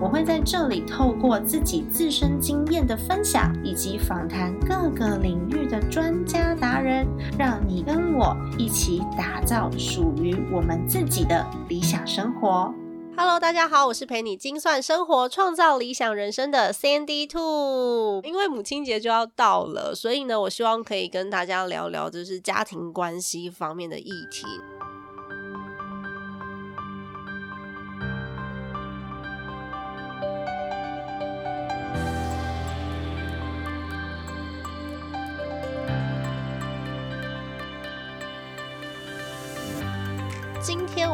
我会在这里透过自己自身经验的分享，以及访谈各个领域的专家达人，让你跟我一起打造属于我们自己的理想生活。Hello，大家好，我是陪你精算生活、创造理想人生的 Sandy Two。因为母亲节就要到了，所以呢，我希望可以跟大家聊聊就是家庭关系方面的议题。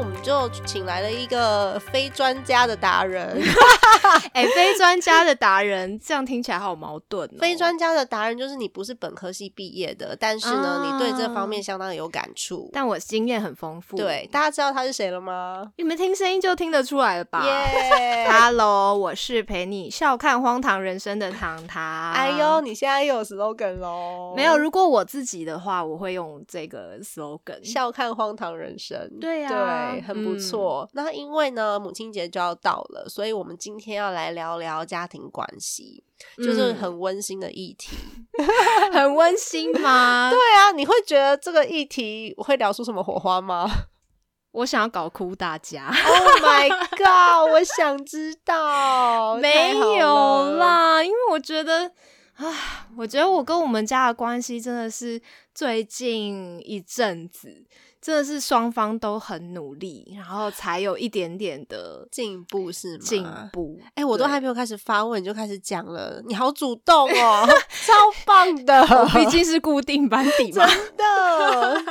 我们就请来了一个非专家的达人，哎、非专家的达人，这样听起来好矛盾、哦。非专家的达人就是你不是本科系毕业的，但是呢，你对这方面相当有感触。但我经验很丰富。对，，大家知道他是谁了吗？你们听声音就听得出来了吧耶！Hello，我是陪你笑看荒唐人生的糖糖。哎呦，你现在又有 slogan 喽？没有，如果我自己的话，我会用这个 slogan。笑看荒唐人生，对呀对，很不嗯错。那因为呢，母亲节就要到了，所以我们今天要来聊聊家庭关系，就是嗯很温馨的议题。很温馨吗？对啊，你会觉得这个议题会聊出什么火花吗 我想要搞哭大家。？Oh my god！我想知道，没有。啦，因为我觉得，啊，我觉得我跟我们家的关系真的是最近一阵子，真的是双方都很努力，然后才有一点点的进步是吗？进步。哎、我都对还没有开始发问，你就开始讲了，你好主动哦，超棒的，毕竟是固定班底嘛。真的。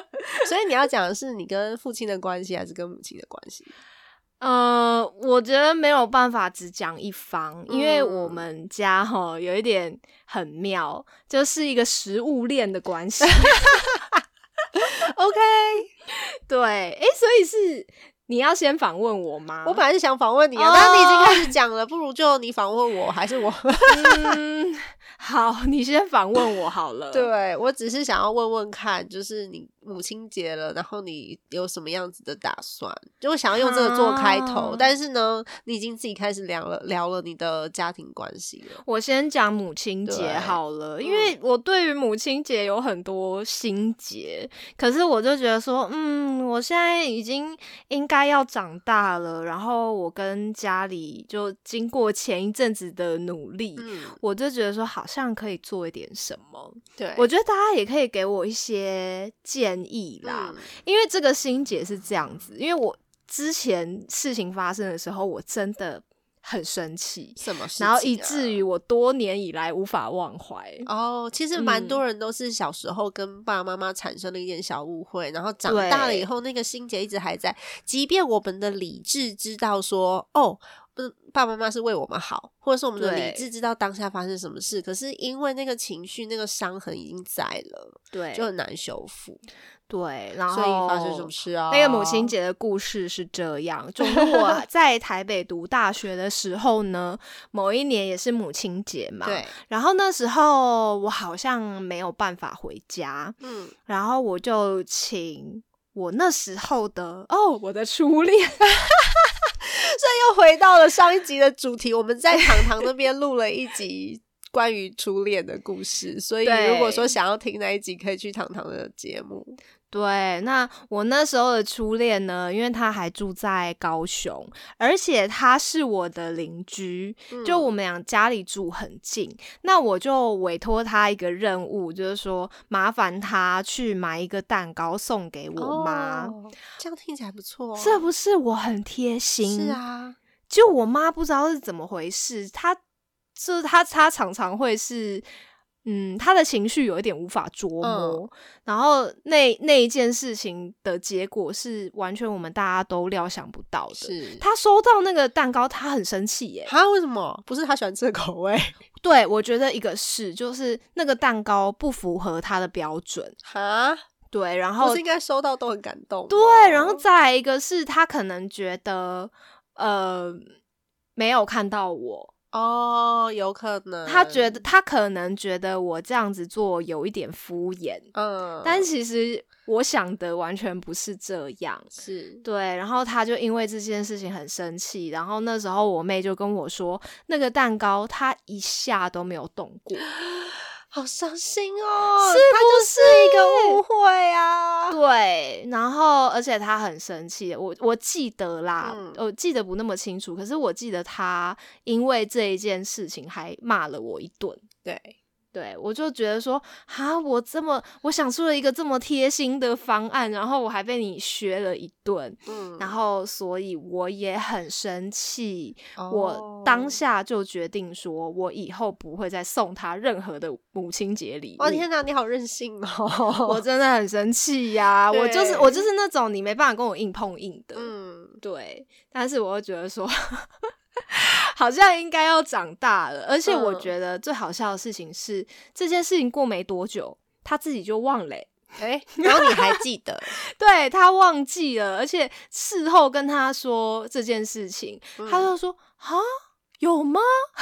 所以你要讲的是你跟父亲的关系，还是跟母亲的关系？呃，我觉得没有办法只讲一方，因为嗯我们家哈有一点很妙，就是一个食物链的关系。OK，对，哎，所以是你要先访问我吗？我本来是想访问你啊，哦但是你已经开始讲了，不如就你访问我，还是我？嗯，好，你先反问我好了。，对我只是想要问问看，就是你母亲节了，然后你有什么样子的打算？就我想要用这个做开头，啊但是呢，你已经自己开始聊了聊了你的家庭关系了。我先讲母亲节好了，因为我对于母亲节有很多心结，可是我就觉得说，嗯，我现在已经应该要长大了，然后我跟家里就经过前一阵子的努力。嗯，我就觉得说，好像可以做一点什么。对，我觉得大家也可以给我一些建议啦。嗯因为这个心结是这样子，因为我之前事情发生的时候，我真的很生气，什么事然后以至于我多年以来无法忘怀。哦，其实蛮嗯多人都是小时候跟爸爸妈妈产生了一点小误会，然后长大了以后，那个心结一直还在。即便我们的理智知道说，哦，不是爸爸妈妈是为我们好，或者是我们的理智知道当下发生什么事，可是因为那个情绪、那个伤痕已经在了，对就很难修复。对，然后所以发生什么事啊？那个母亲节的故事是这样，就是我 在台北读大学的时候呢，某一年也是母亲节嘛，对，然后那时候我好像没有办法回家，嗯，然后我就请我那时候的哦，我的初恋，又回到了上一集的主题，我们在糖糖那边录了一集。关于初恋的故事，所以如果说想要听那一集，可以去糖糖的节目。对，那我那时候的初恋呢，因为他还住在高雄，而且他是我的邻居，就嗯我们俩家里住很近，那我就委托他一个任务，就是说麻烦他去买一个蛋糕送给我妈，哦这样听起来不错、哦，是不是我很贴心？是，啊，就我妈不知道是怎么回事，她就是她她常常会是。嗯，他的情绪有一点无法捉摸，嗯然后那那一件事情的结果是完全我们大家都料想不到的。是她收到那个蛋糕，他很生气耶。他为什么不是他喜欢吃的口味？对，我觉得一个是就是那个蛋糕不符合他的标准，哈，对，然后不是应该收到都很感动？对，然后再来一个是他可能觉得呃没有看到我，哦，有可能他觉得他可能觉得我这样子做有一点敷衍，嗯，但其实我想的完全不是这样。是对，然后他就因为这件事情很生气，然后那时候我妹就跟我说，那个蛋糕他一下都没有动过。好伤心哦，是不是一个误会啊。对，然后而且他很生气，我我记得啦，嗯我记得不那么清楚，可是我记得他因为这一件事情还骂了我一顿。对，对，我就觉得说，哈，我这么我想出了一个这么贴心的方案，然后我还被你削了一顿，嗯，然后所以我也很生气，哦我当下就决定说，我以后不会再送他任何的母亲节礼物。哇，天哪，你好任性哦！我真的很生气呀、我就是我就是那种你没办法跟我硬碰硬的，嗯，对。但是我又觉得说，好像应该要长大了，而且我嗯。觉得最好笑的事情是，这件事情过没多久，他自己就忘了欸、哎，然后你还记得？对他忘记了，而且事后跟他说这件事情，他就说啊，有吗？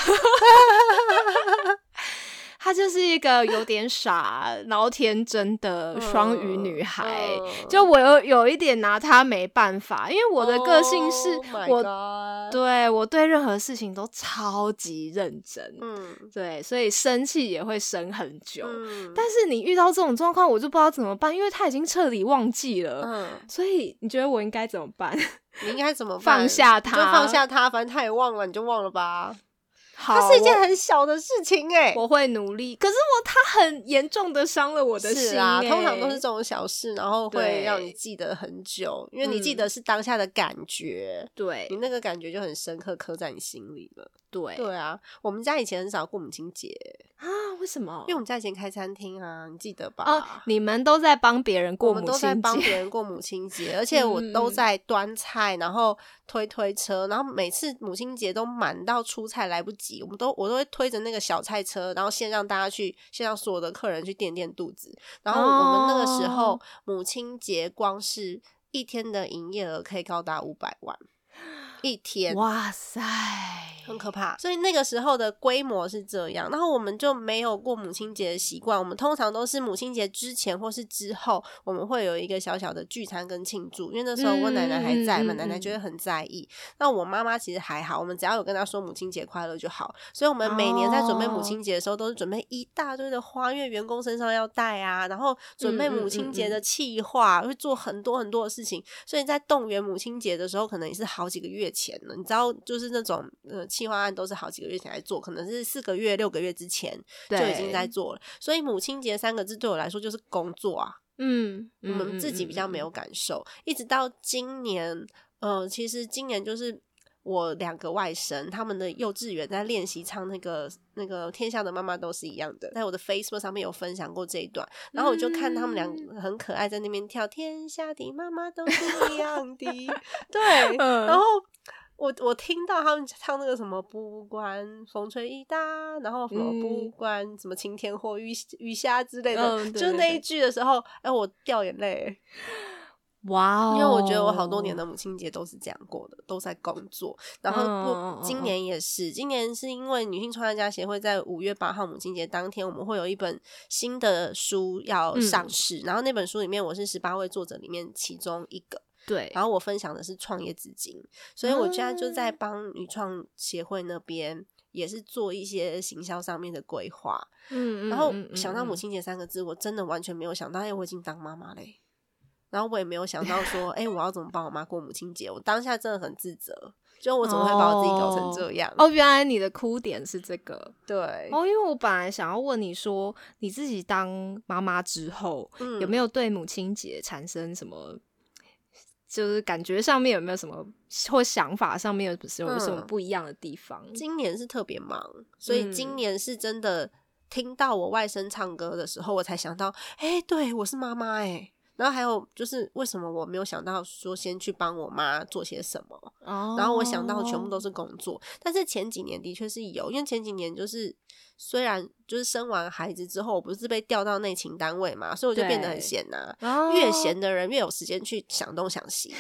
她就是一个有点傻，然后天真的双鱼女孩。嗯就我有有一点拿她没办法，因为我的个性是 Oh 我对我对任何事情都超级认真，嗯对，所以生气也会生很久。嗯，但是你遇到这种状况，我就不知道怎么办，因为她已经彻底忘记了。嗯，所以你觉得我应该怎么办？你应该怎么办放下她就放下他，反正他也忘了，你就忘了吧。好，它是一件很小的事情哎、我会努力。可是我他很严重的伤了我的心、是啊，欸通常都是这种小事，然后会让你记得很久，因为你记嗯得是当下的感觉，对你那个感觉就很深刻，刻在你心里了。对对啊，我们家以前很少过母亲节，啊，为什么因为？我们家以前开餐厅啊，你记得吧？哦，你们都在帮别人过我们都在母亲节，帮别人过母亲节，而且我都在端菜，然后推推车，然后每次母亲节都满到出菜来不及，我们都我都会推着那个小菜车，然后先让大家去，先让所有的客人去垫垫肚子。然后我们那个时候、哦母亲节光是一天的营业额可以高达五百万，一天。哇塞，很可怕，所以那个时候的规模是这样，然后我们就没有过母亲节的习惯，我们通常都是母亲节之前或是之后，我们会有一个小小的聚餐跟庆祝，因为那时候我奶奶还在嘛，奶奶就会很在意。那我妈妈其实还好，我们只要有跟她说母亲节快乐就好，所以我们每年在准备母亲节的时候，都是准备一大堆的花，因为员工身上要带啊，然后准备母亲节嗯的企划，会做很多很多的事情，所以在动员母亲节的时候，可能也是好几个月前了。你知道，就是那种呃企划案都是好几个月前来做，可能是四个月、六个月之前就已经在做了。所以母亲节三个字对我来说就是工作啊，嗯，我们自己比较没有感受，一直到今年，呃，其实今年就是。我两个外甥，他们的幼稚园在练习唱那个那个《天下的妈妈都是一样的》，在我的 Facebook 上面有分享过这一段，然后我就看他们两很可爱，在那边跳《天下的妈妈都是一样的》，对，嗯。然后我我听到他们唱那个什么不管风吹雨打，然后什么不嗯。管什么晴天或雨雨下之类的，就那一句的时候，哎，我掉眼泪，哇哦，因为我觉得我好多年的母亲节都是这样过的，都在工作。然后今年也是，今年是因为女性创业家协会在五月八号母亲节当天，我们会有一本新的书要嗯上市，然后那本书里面我是十八位作者里面其中一个。对，然后我分享的是创业资金，所以我现在就在啊帮女创协会那边也是做一些行销上面的规划。嗯，嗯然后嗯想到母，嗯亲节三个字，我真的完全没有想到，哎，我已经当妈妈嘞。然后我也没有想到说，哎，我要怎么帮我妈过母亲节？我当下真的很自责，就我怎么会把我自己搞成这样？哦，原来你的哭点是这个。对，哦，因为我本来想要问你说，你自己当妈妈之后，嗯有没有对母亲节产生什么，就是感觉上面有没有什么或想法上面有有什么嗯不一样的地方？今年是特别忙，所以今嗯年是真的听到我外甥唱歌的时候，我才想到，哎、对我是妈妈哎。然后还有就是，为什么我没有想到说先去帮我妈做些什么？哦然后我想到全部都是工作，但是前几年的确是有，因为前几年就是虽然就是生完孩子之后，我不是被调到内勤单位嘛，所以我就变得很对闲呐、哦越闲的人越有时间去想东想西，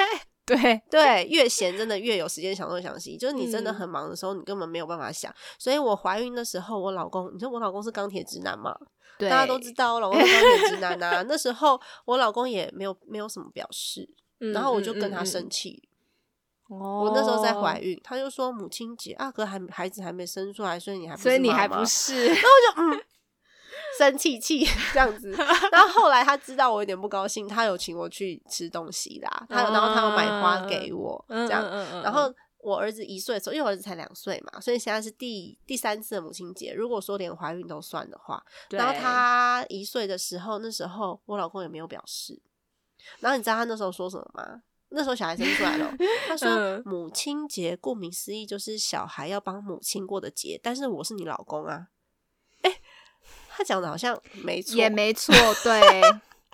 对，对，越闲真的越有时间想东想西。就是你真的嗯很忙的时候，你根本没有办法想。所以我怀孕的时候，我老公，你说我老公是钢铁直男嘛？对大家都知道我老公是钢铁直男啊。那时候我老公也没有没有什么表示，嗯然后我就跟他嗯生气。嗯我那时候在怀哦孕，他就说母亲节啊，可还孩子还没生出来，所以你还不所以你还不是然后我就嗯，生气气这样子。然后后来他知道我有点不高兴，他有请我去吃东西啦，他有然后他有买花给我嗯这样，然后。我儿子一岁的时候，因为我儿子才两岁嘛，所以现在是第第三次的母亲节。如果说连怀孕都算的话，然后他一岁的时候，那时候我老公也没有表示。然后你知道他那时候说什么吗？那时候小孩生出来了，他说嗯母亲节顾名思义就是小孩要帮母亲过的节，但是我是你老公啊。哎、他讲的好像没错，也没错，对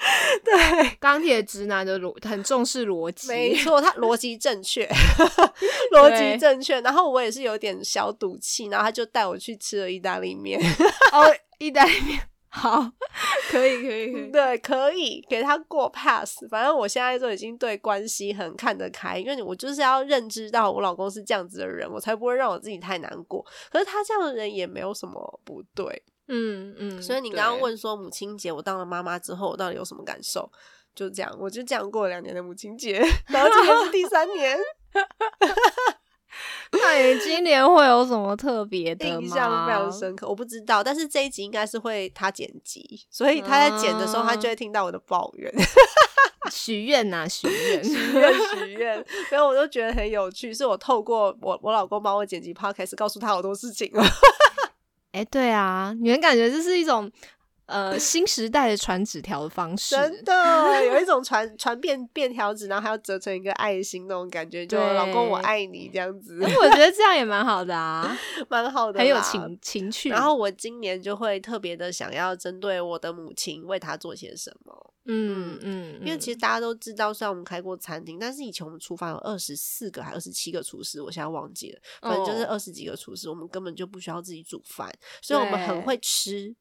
对，钢铁直男的逻很重视逻辑，没错，他逻辑正确，逻辑正确。然后我也是有点小赌气，然后他就带我去吃了意大利面。哦，意大利面 好，可以可以可以，对，可以给他过 pass。反正我现在都已经对关系很看得开，因为我就是要认知到我老公是这样子的人，我才不会让我自己太难过。可是他这样的人也没有什么不对，嗯嗯，所以你刚刚问说母亲节我当了妈妈之后，我到底有什么感受？就这样，我就这样过了两年的母亲节，然后今年是第三年，那你今年会有什么特别的？印象非常深刻。我不知道，但是这一集应该是会他剪辑，所以他在剪的时候，他就会听到我的抱怨。许愿呐，许愿，许愿许愿，然后我就觉得很有趣，是我透过我我老公帮我剪辑 podcast，告诉他好多事情哦。哎，对啊，女人感觉这是一种呃新时代的传纸条的方式，真的有一种传传便便条纸，然后还要折成一个爱心那种感觉，就老公我爱你这样子，哎我觉得这样也蛮好的啊，蛮好的，很有情。情趣。然后我今年就会特别的想要针对我的母亲为她做些什么，嗯嗯，因为其实实大家都知道，虽然我们开过餐厅，但是以前我们厨房有二十四个还二十七个厨师，我现在忘记了，反正就是哦二十几个厨师，我们根本就不需要自己煮饭，所以我们很会吃，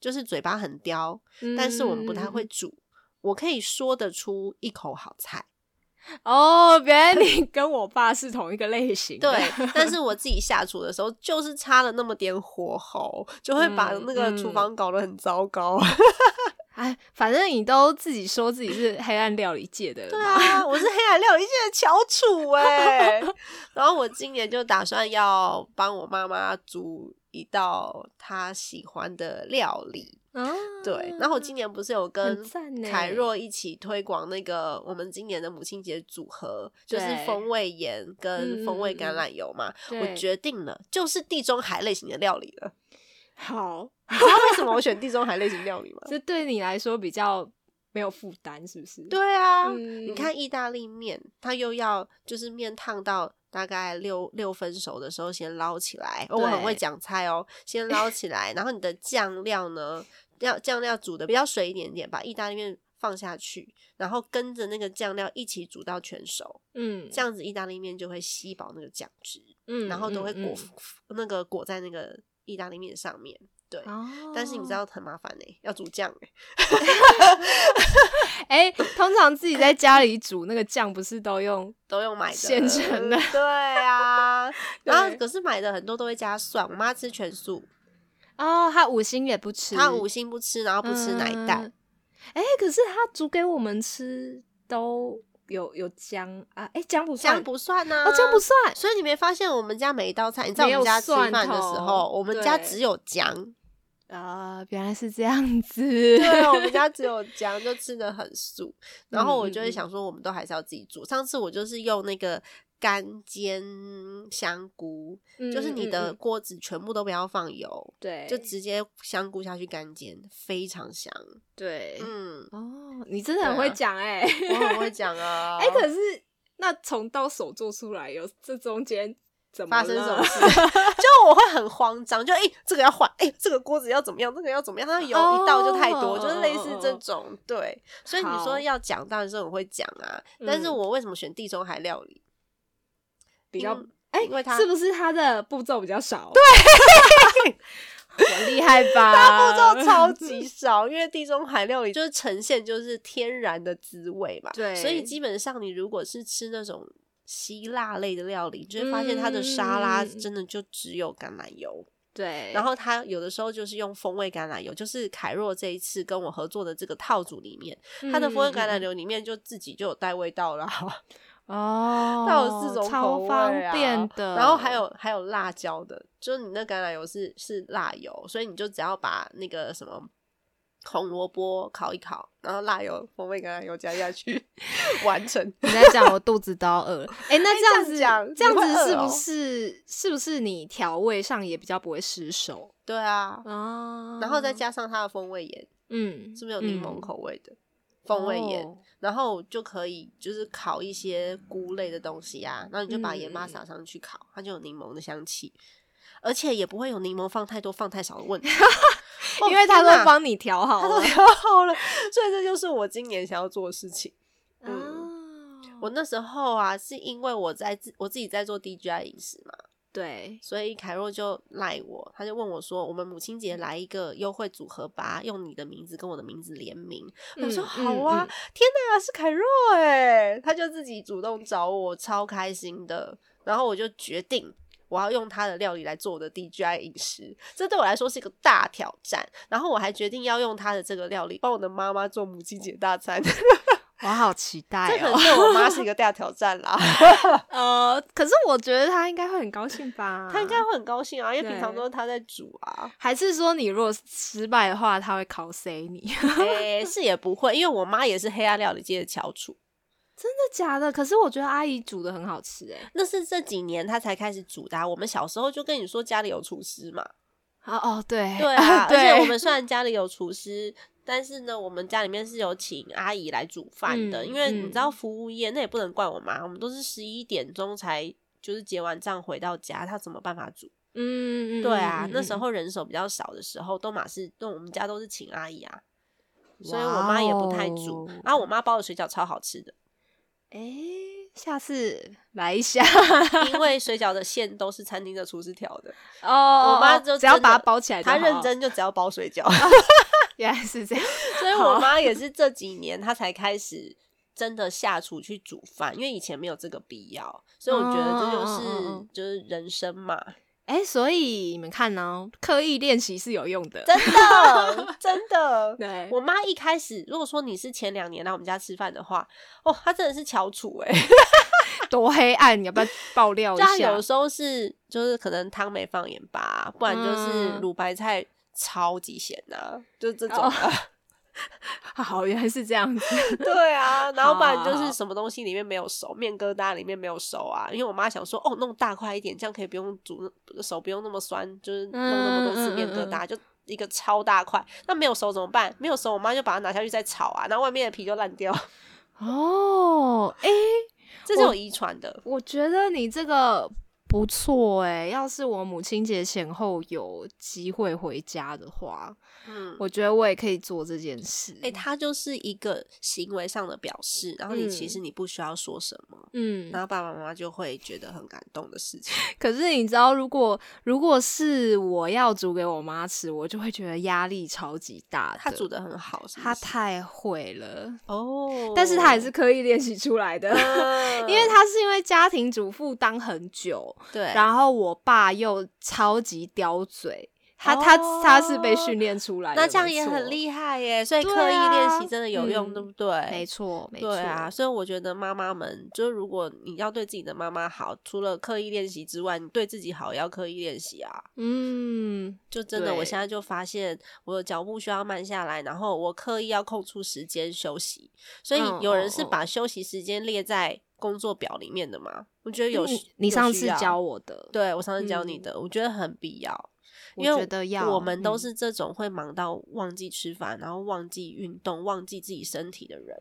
就是嘴巴很刁，但是我们不太会煮。我可以说得出一口好菜，哦，原来你跟我爸是同一个类型。对，但是我自己下厨的时候就是差了那么点火候，就会把嗯那个厨嗯房搞得很糟糕。哎，反正你都自己说自己是黑暗料理界的人对，啊，我是黑暗料理界的翘楚哎、然后我今年就打算要帮我妈妈煮一道他喜欢的料理。啊对，然后我今年不是有跟凯若一起推广那个我们今年的母亲节组合，就是对风味盐跟风味橄榄油嘛。我对决定了，就是地中海类型的料理了。好，你知道为什么我选地中海类型料理吗？这对你来说比较没有负担，是不是？对啊，嗯你看意大利面，它又要就是面烫到大概六六分熟的时候先捞起来，哦我很会讲菜哦，先捞起来，然后你的酱料呢，要酱料煮的比较水一点点，把意大利面放下去，然后跟着那个酱料一起煮到全熟，嗯，这样子意大利面就会吸饱那个酱汁，嗯，然后都会嗯。裹、那个裹在那个意大利面上面。对，哦，但是你知道很麻烦呢、要煮酱哎、哎、通常自己在家里煮那个酱，不是都用都用买的现成的对啊，然后可是买的很多都会加蒜，我妈吃全素，哦，她五星也不吃，她五星不吃，然后不吃奶蛋嗯。哎、可是他煮给我们吃都有有姜啊，哎、姜不算，姜不算呢、哦，姜不。算，所以你没发现我们家每一道菜，你在我没有们家吃蒜饭的时候，我们家只有姜。啊、原来是这样子，对啊，我们 家只有姜，就吃的很素。然后我就会想说，我们都还是要自己煮。上次我就是用那个干煎香菇，就是你的锅子全部都不要放油，对，就直接香菇下去干煎，非常香。对，嗯，哦，你真的很会讲哎、我很会 讲啊。哎、可是那从到手做出来有这中间怎么发生什么事？就我会很慌张，就哎、这个要换，哎、这个锅子要怎么样，这个要怎么样，它油一倒就太多，哦就是类似这种。对，所以你说要讲，当然是我会讲啊。但是嗯我为什么选地中海料理？比较因哎，因为它是不是它的步骤比较少？对，很厉害吧？它步骤 超级少，因为地中海料理就是呈现就是天然的滋味嘛，对所以基本上你如果是吃那种希腊类的料理，就会发现它的沙拉嗯。真的就只有橄榄油，对，然后它有的时候就是用风味橄榄油，就是凯若这一次跟我合作的这个套组里面，它的风味橄榄油油里面就自己就有带味道啦，哦，它有四种口味超方啊便的，然后还有还有辣椒的，就是你那橄榄油是是辣油，所以你就只要把那个什么红萝卜烤一烤，然后辣油风味橄榄油加下去，完成。你在讲我肚子都要饿了。哎、那这样子，这样讲这样子是不哦是、是不是你调味上也比较不会失手对啊，啊然后再加上它的风味盐，嗯，是不是有柠檬嗯口味的、风味盐？哦然后就可以就是烤一些菇类的东西啊，然后你就把盐巴嗯撒上去烤，它就有柠檬的香气，而且也不会有柠檬放太多、放太少的问题，哦因为他都帮你调好了。他 都调好了，所以这就是我今年想要做的事情。嗯啊我那时候啊，是因为我在自我自己在做 DJI 饮食嘛，对，所以凯若就赖我，他就问我说：“我们母亲节来一个优惠组合吧，用你的名字跟我的名字联名。我说：“嗯好啊！”嗯嗯天哪，是凯若哎，他就自己主动找我，超开心的。然后我就决定。我要用他的料理来做我的 DJI 饮食，这对我来说是一个大挑战。然后我还决定要用他的这个料理帮我的妈妈做母亲节大餐，我好期待 这可能哦。对我妈是一个大挑战啦。呃，可是我觉得她应该会很高兴吧？她应该会很高兴啊，因为平常都是她在煮啊。还是说你如果失败的话，她会考 C 你？真诶、是也不会，因为我妈也是黑暗料理界的翘楚，的假的？可是我觉得阿姨煮的很好吃哎。那是这几年她才开始煮的啊、我们小时候就跟你说家里有厨师嘛，哦哦，对对 啊，而，且我们虽然家里有厨师，但是呢，我们家里面是有请阿姨来煮饭的，嗯因为你嗯知道服务业，那也不能怪我妈，我们都是十一点钟才就是结完账回到家，她怎么办法煮？嗯嗯，对啊，嗯那时。嗯嗯候人手比较少的时候，都马是，那我们家都是请阿姨啊，所以我妈也不太煮。然后我妈包的水饺超好吃的，哎、下次来一下因 为水饺的馅都是餐厅的厨师调的，哦我妈就只要把它包起来，她认真就只要包水饺，原来是这样。所以我妈也是这几年她才开始。真的下厨去煮饭，因为以前没有这个必要，所以我觉得这就是、就是人生嘛，哎、所以你们看呢，刻意练习是有用的。真的真的。对，我妈一开始，如果说你是前两年来我们家吃饭的话，哦，她真的是翘楚哎、多黑暗，你要不要爆料一下？有时候是就是可能汤没放盐吧，不然就是嗯卤白菜超级咸呐、就是这种。好，原来是这样子。对啊，然后不然就是什么东西里面没有熟，面疙瘩里面没有熟啊。因为我妈想说，哦，弄大块一点，这样可以不用煮手不用那么酸，就是弄那么多次面疙瘩，就一个超大块。那没有熟怎么办？没有熟，我妈就把它拿下去再炒啊，然后外面的皮就烂掉。哦，哎、这是有遗传的。我觉得你这个不错哎、要是我母亲节前后有机会回家的话，嗯，我觉得我也可以做这件事。哎、它就是一个行为上的表示，然后你其嗯实你不需要说什么。嗯，然后爸爸妈妈就会觉得很感动的事情。可是你知道，如果如果是我要煮给我妈吃，我就会觉得压力超级大的。他煮的很好是是，她太会了，哦，但是她也是刻意练习出来的。嗯 因为她是因为家庭主妇当很久，对，然后我爸又超级刁嘴，他他他是被哦训练出来的，那这样也很厉害耶，所以刻意练啊习真的有用，嗯对不对？没错，没错，对啊，所以我觉得妈妈们，就是如果你要对自己的妈妈好，除了刻意练习之外，你对自己好也要刻意练习啊。嗯，就真的，我现在就发现我的脚步需要慢下来，然后我刻意要空出时间休息。所以嗯有人是把休息时间列在工作表里面的嘛？我觉得有你上次教我的，对我上次教你嗯的，我觉得很必要。因为觉得要我们都嗯是这种会忙到忘记吃饭，然后忘记运动、忘记自己身体的人。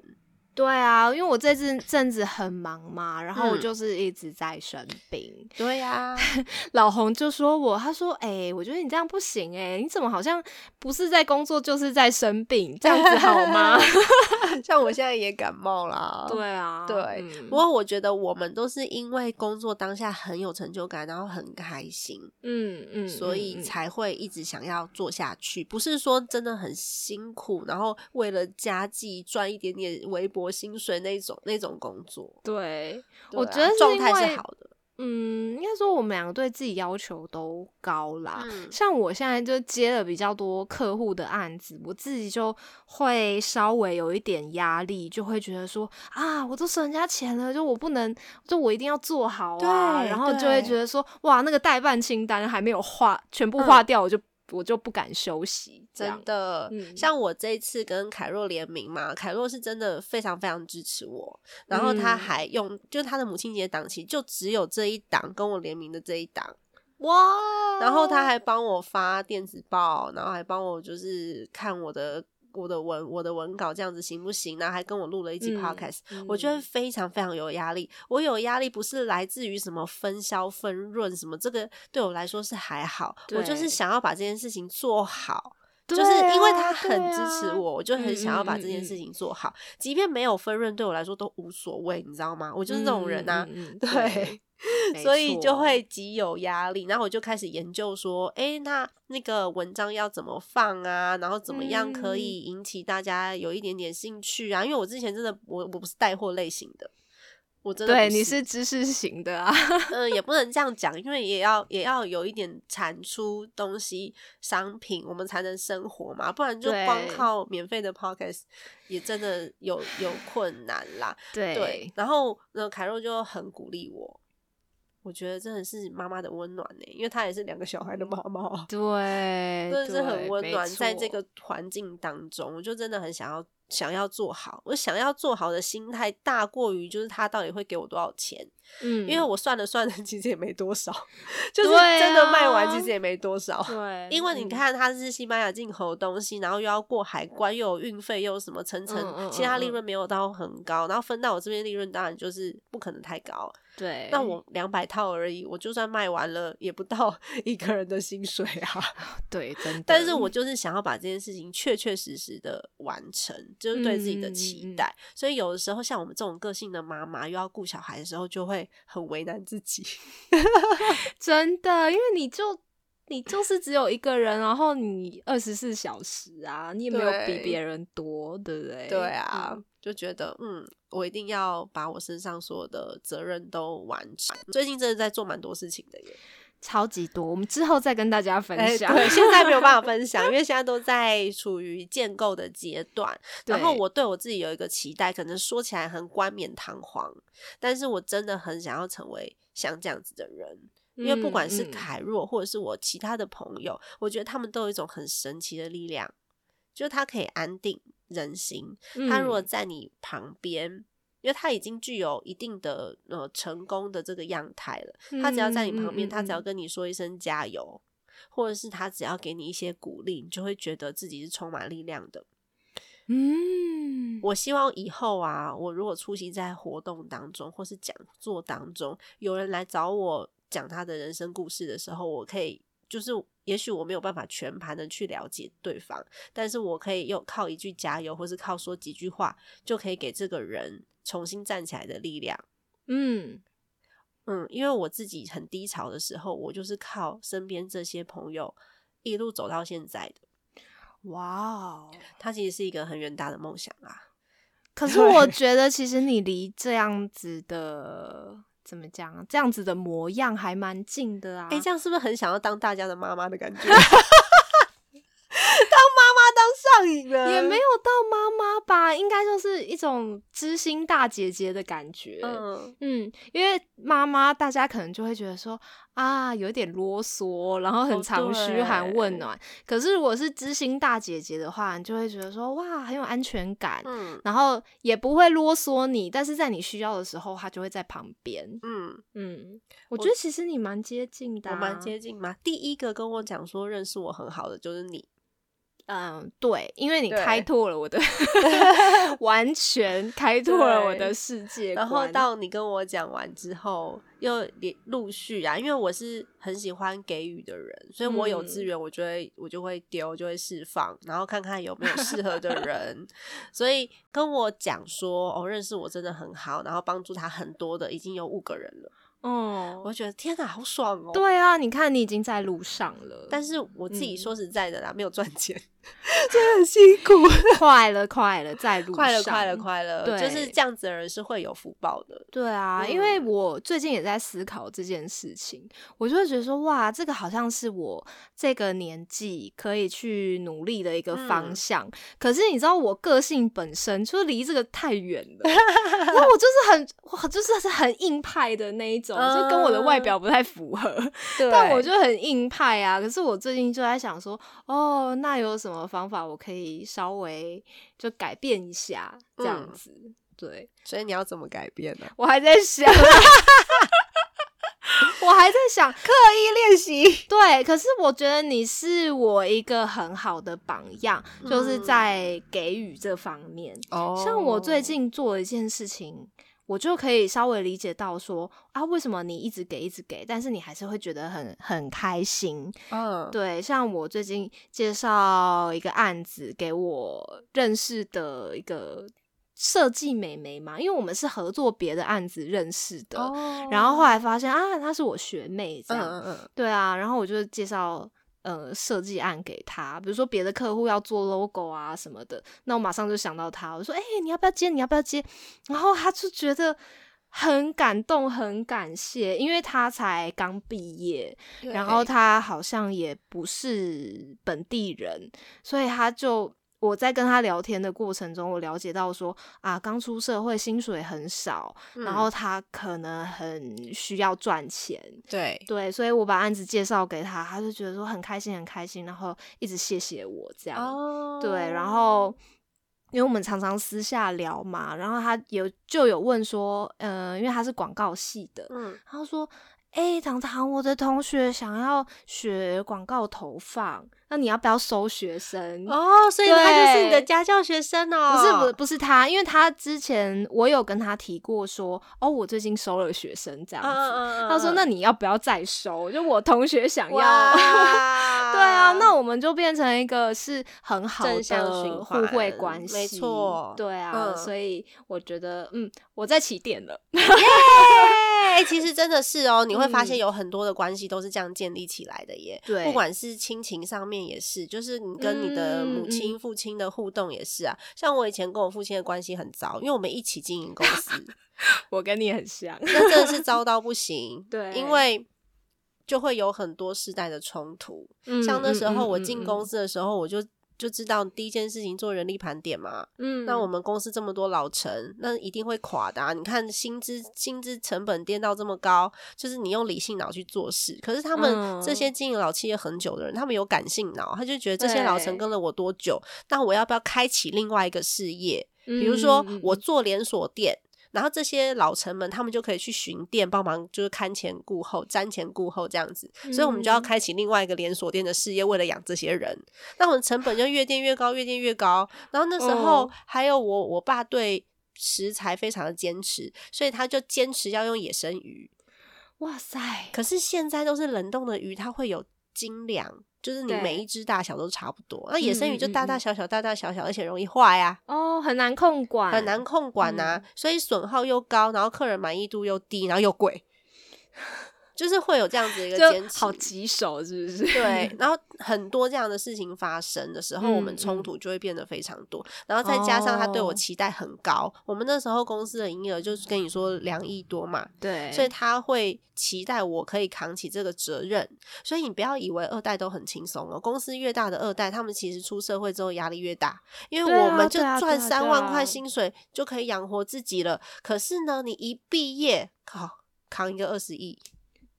对啊，因为我这阵阵子很忙嘛，然后我嗯就是一直在生病。对呀、老洪就说我，他说：“哎、我觉得你这样不行哎、你怎么好像不是在工作就是在生病，这样子好吗 像我现在也感冒啦。？”对啊，对嗯不过我觉得我们都是因为工作当下很有成就感，然后很开心，嗯嗯，所以才会一直想要做下去。不是说真的很辛苦，然后为了家计赚一点点微薄薪水那种那种工作。对，我觉得状态是好的。嗯，应该说我们两个对自己要求都高啦。嗯像我现在就接了比较多客户的案子，我自己就会稍微有一点压力，就会觉得说啊，我都收人家钱了，就我不能，就我一定要做好啊，对然后就会觉得说哇，那个代办清单还没有画，全部嗯画掉，我就我就不敢休息，真的，嗯。像我这一次跟凯若联名嘛，凯若是真的非常非常支持我，然后他嗯。还用，就是他的母亲节档期就只有这一档跟我联名的这一档，哇！然后他还帮我发电子报，然后还帮我就是看我的我的文我的文稿这样子行不行？然后还跟我录了一集嗯 podcast，、我觉得非常非常有压力。我有压力不是来自于什么分销分润什么，这个对我来说是还好，我就是想要把这件事情做好。对就是因为啊他很支持我，我就很想要把这件事情做好，即便没有分润，对我来说都无所谓，你知道吗？我就是这种人啊，嗯嗯嗯对，没 所以就会极有压力。然后我就开始研究说，诶，那那个文章要怎么放啊？然后怎么样可以引起大家有一点点兴趣啊？因为我之前真的我我不是带货类型的，我真的对，你是知识型的啊，嗯，也不能这样讲，因为也要也要有一点产出东西商品，我们才能生活嘛，不然就光靠免费的 podcast 也真的有有困难啦。对对，然后呢，凯若就很鼓励我，我觉得真的是妈妈的温暖呢，因为她也是两个小孩的妈妈，对，真的是很温暖，在这错个环境当中，我就真的很想要想要做好，我想要做好的心态大过于就是他到底会给我多少钱。嗯，因为我算了算了，其实也没多少，就是真的卖完啊其实也没多少。对，因为你嗯，看，它是西班牙进口的东西，然后又要过海关，又有运费，又有什么层层，嗯嗯其实它利润没有到很高，然后分到我这边利润当然就是不可能太高。对，那我两百套而已，我就算卖完了，也不到 一个人的薪水啊。对真的，但是我就是想要把这件事情确确实实的完成，就是对自己的期待。所以有的时候，像我们这种个性的妈妈，又要顾小孩的时候，就会很为难自己。真的，因为你就你就是只有一个人，然后你二十四小时啊，你也没有比别人多，对不对？对啊，嗯就觉得嗯，我一定要把我身上所有的责任都完成。最近真的在做蛮多事情的耶。超级多，我们之后再跟大家分哎，享。对，现在没有办法分享，因为现在都在处于建构的阶段。然后我对我自己有一个期待，可能说起来很冠冕堂皇，但是我真的很想要成为像这样子的人。因为不管是凯若，或者是我其他的朋友，我觉得他们都有一种很神奇的力量，就是他可以安定人心。他如果嗯在你旁边，因为他已经具有一定的呃成功的这个样态了，他只要在你旁边，他只要嗯跟你说一声加油，或者是他只要给你一些鼓励，你就会觉得自己是充满力量的。嗯，我希望以后啊，我如果出席在活动当中或是讲座当中，有人来找我讲他的人生故事的时候，我可以就是，也许我没有办法全盘的去了解对方，但是我可以用靠一句加油，或是靠说几句话，就可以给这个人重新站起来的力量。嗯嗯，因为我自己很低潮的时候，我就是靠身边这些朋友一路走到现在的。哇哦！它其实是一个很远大的梦想啊。可是我觉得，其实你离这样子的怎么讲啊？这样子的模样还蛮近的啊。哎、这样是不是很想要当大家的妈妈的感觉？也没有到妈妈吧，应该就是一种知心大姐姐的感觉。嗯，嗯，因为妈妈大家可能就会觉得说啊，有点啰嗦，然后很哦常嘘寒问对暖。可是如果是知心大姐姐的话，你就会觉得说哇，很有安全感，嗯然后也不会啰嗦你，但是在你需要的时候，她就会在旁边。嗯，嗯，我觉得其实你蛮接近的、啊，我蛮接近嘛。第一个跟我讲说认识我很好的就是你，嗯，对，因为你开拓了我的，完全开拓了我的世界然后到你跟我讲完之后，又连陆续啊，因为我是很喜欢给予的人，所以我有资嗯源，我就会我就会丢，就会释放，然后看看有没有适合的人。所以跟我讲说，哦，认识我真的很好，然后帮助他很多的，已经有五个人了，哦我，觉得天哪，好爽哦！对啊，你看你已经在路上了，但是我自己嗯说实在的啦，没有赚钱，真的很辛苦。快了，快了，在路上，快了，快了，快了！对就是这样子的人是会有福报的。对啊，因为我最近也在思考这件事情，我就会觉得说，哇，这个好像是我这个年纪可以去努力的一个方嗯向。可是你知道，我个性本身就离这个太远了，然后我就是很，我，就是是很硬派的那一种，就跟我的外表不太符合。对但我就很硬派啊。可是我最近就在想说，哦，那有什么方法我可以稍微就改变一下这样嗯子？对所以你要怎么改变呢？我还在想，我还在想刻意练习。对，可是我觉得你是我一个很好的榜样，就是嗯在给予这方面。哦像我最近做了一件事情，我就可以稍微理解到说啊，为什么你一直给一直给，但是你还是会觉得很很开心。嗯，对，像我最近介绍一个案子给我认识的一个设计美眉嘛，因为我们是合作别的案子认识的，哦。然后后来发现啊，她是我学妹这嗯样，嗯嗯，对啊，然后我就介绍呃设计案给他，比如说别的客户要做 logo 啊什么的，那我马上就想到他，我就说哎、你要不要接？你要不要接？然后他就觉得很感动，很感谢，因为他才刚毕业，然后他好像也不是本地人，所以他就。我在跟他聊天的过程中，我了解到说啊，刚出社会，薪水很少，然后嗯他可能很需要赚钱，对，对，所以我把案子介绍给他，他就觉得说很开心，很开心，然后一直谢谢我这样。哦对，然后因为我们常常私下聊嘛，然后他有就有问说，呃，因为他是广告系的，嗯，他说。哎、糖糖，我的同学想要学广告投放，那你要不要收学生？哦，所以他就是你的家教学生哦，不是不是不是他，因为他之前我有跟他提过说，哦，我最近收了学生这样子。嗯，嗯他说：“那你要不要再收？就我同学想要。对啊，那我们就变成一个是很好的互惠关系，没错对啊，嗯所以我觉得，嗯，我在起点了。哎、其实真的是哦，你会发现嗯有很多的关系都是这样建立起来的耶。对不管是亲情上面也是，就是你跟你的母亲、父亲的互动也是啊。像我以前跟我父亲的关系很糟，因为我们一起经营公司，我跟你很像，那真的是糟到不行。对因为就会有很多世代的冲突。像那时候我进公司，司的时候，我就就知道第一件事情做人力盘点嘛。嗯那我们公司这么多老陈，那一定会垮的、啊。你看薪资薪资成本颠到这么高，就是你用理性脑去做事。可是他们嗯这些经营老企业很久的人，他们有感性脑，他就觉得这些老陈跟了我多久，那我要不要开启另外一个事业？比比如说我做连锁店。然后这些老臣们，他们就可以去巡店，帮忙就是看前顾后、瞻前顾后这样子，所以我们就要嗯开启另外一个连锁店的事业，为了养这些人，那我们成本就越垫越高，越垫越高。然后那时候哦还有我我爸对食材非常的坚持，所以他就坚持要用野生鱼。哇塞，可是现在都是冷冻的鱼，它会有斤两，就是你每一只大小都差不多。那野生鱼就大大小小、大大小小，而且容易坏啊。哦，很难控管，很难控管呐、嗯所以损耗又高，然后客人满意度又低，然后又贵，就是会有这样子的一个坚持。好棘手，是不是？对，然后很多这样的事情发生的时候，我们嗯冲嗯突就会变得非常多。然后再加上他对我哦期待很高，我们那时候公司的营业额就是跟你说两亿多嘛，对，所以他会期待我可以扛起这个责任。所以你不要以为二代都很轻松哦，公司越大的二代，他们其实出社会之后压力越大，因为我们就赚三万块啊薪水就可以养活自己了。可是呢，你一毕业，靠，扛一个二十亿。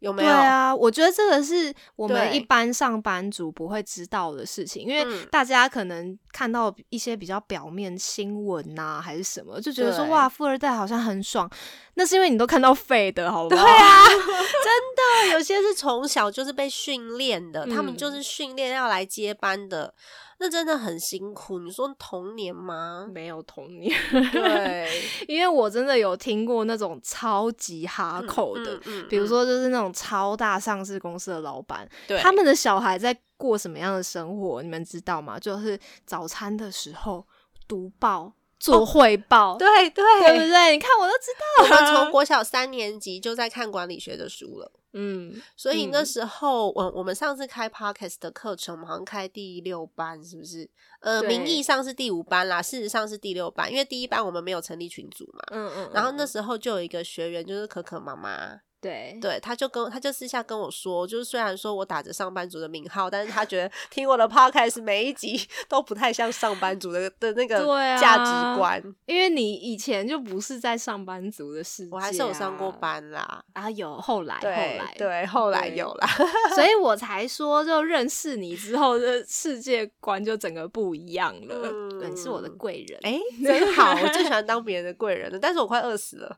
对有没有？啊，我觉得这个是我们一般上班族不会知道的事情，因为嗯。大家可能看到一些比较表面新闻呐、还是什么，就觉得说哇，富二代好像很爽，那是因为你都看到废的，好不好？对啊，真的，有些是从小就是被训练的，他们就嗯是训练要来接班的，那真的很辛苦。你说童年吗？没有童年，对，因为我真的有听过那种超级哈口的，嗯嗯比如嗯说就是那种超大上市公司的老板，他们的小孩在过什么样的生活，你们知道吗？就是早餐的时候读报、做汇报，对对对不对？你看我都知道，我们从国小三年级就在看管理学的书了。嗯，所以那嗯时候，我我们上次开 podcast 的课程，我们好像开第六班，是不是？呃，名义上是第五班啦，事实上是第六班，因为第一班我们没有成立群组嘛。嗯嗯，然后那嗯时候就有一个学员，就是可可妈妈，对对，他就跟他就私下跟我说，就是虽然说我打着上班族的名号，但是他觉得听我的 podcast 每一集 都不太像上班族的的那个价值观。因为你以前就不是在上班族的世界、我还是有上过班啦，啊，有后来后来，对，后来有啦。所以 我才说，就认识你之后的世界观就整个不一样了。对你是我的嗯贵人，哎、真好，我最喜欢当别人的贵人了，但是我快饿死了。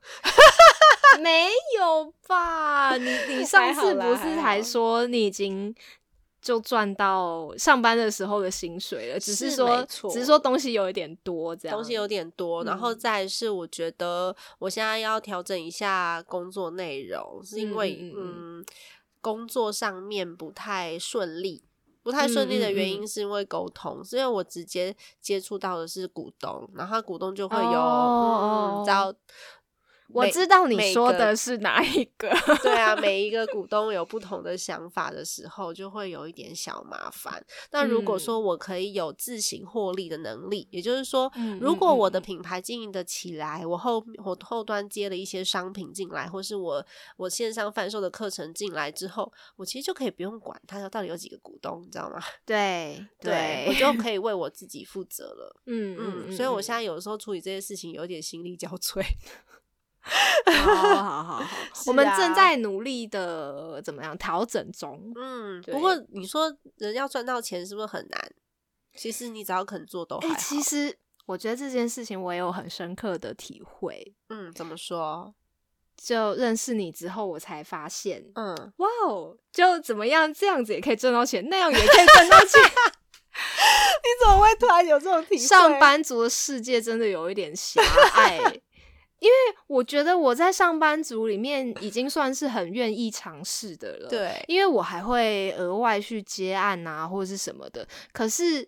没有吧？你你 上次不是啦还说你已经就赚到上班的时候的薪水了，只是是说只是说东西有一点多，这样。东西有点多，然后嗯再是我觉得我现在要调整一下工作内容，是因为嗯工作上面不太顺利。不太顺利的原因是因为沟通，是因为我直接接触到的是股东，然后股东就会有，哦嗯，知道每我知道你说的是哪一个，对啊，每一个股 东有不同的想法的时候，就会有一点小麻烦。那如果嗯说我可以有自行获利的能力，也就是说，嗯如果我的品牌经营的起来，我后我后端接了一些商品进来，或是我我线上贩售的课程进来之后，我其实就可以不用管它到底有几个股东，你知道吗？对对我就可以为我自己负责了。嗯嗯，嗯，所以我嗯现在有的时候处理这些事情有点心力交瘁。好好好好，我们啊正在努力的怎么样调整中。嗯，不过你说人要赚到钱是不是很难？其实你只要肯做都好。其实我觉得这件事情我也有很深刻的体会。嗯，怎么说？就认识你之后，我才发现，嗯，哇哦，就怎么样这样子也可以赚到钱，那样也可以赚到钱。你怎么会突然有这种体会上班族的世界真的有一点狭隘，因为我觉得我在上班族里面已经算是很愿意尝试的了。对，因为我还会额外去接案啊，或者是什么的，可是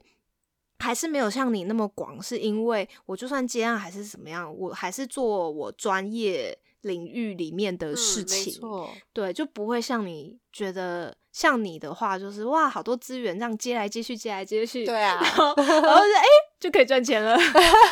还是没有像你那么广，是因为我就算接案还是怎么样，我还是做我专业领域里面的事情，错，对，就不会像你觉得像你的话，就是哇，好多资源这样接来接去，接来接去，对啊然后然后就哎、就可以赚钱了，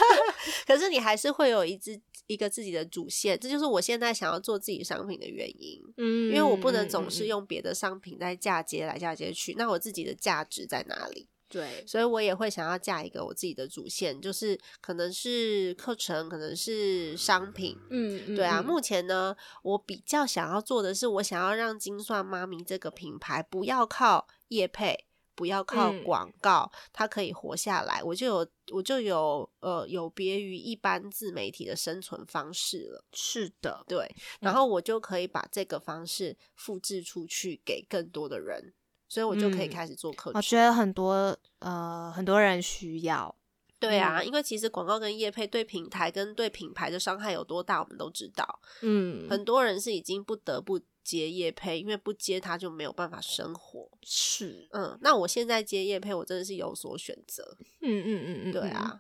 可是你还是会有一支一个自己的主线，这就是我现在想要做自己商品的原因。嗯因为我不能总是用别的商品在嫁接来嫁接去，那我自己的价值在哪里？对，所以我也会想要架一个我自己的主线，就是可能是课程，可能是商品。嗯嗯对啊，嗯目。前呢，我比较想要做的是，我想要让金算妈咪这个品牌不要靠业配，不要靠嗯。广告，它可以活下来，我就有我就有呃有别于一般自媒体的生存方式了。是的，对，然后我就可以把这个方式复制出去给更多的人，所以我就可以嗯开始做课程。我觉得很多呃很多人需要，对啊，嗯因为其实广告跟业配对平台跟对品牌的伤害有多大，我们都知道。嗯，很多人是已经不得不接业配，因为不接他就没有办法生活。是，嗯，那我现在接业配，我真的是有所选择。嗯嗯嗯嗯，嗯对啊，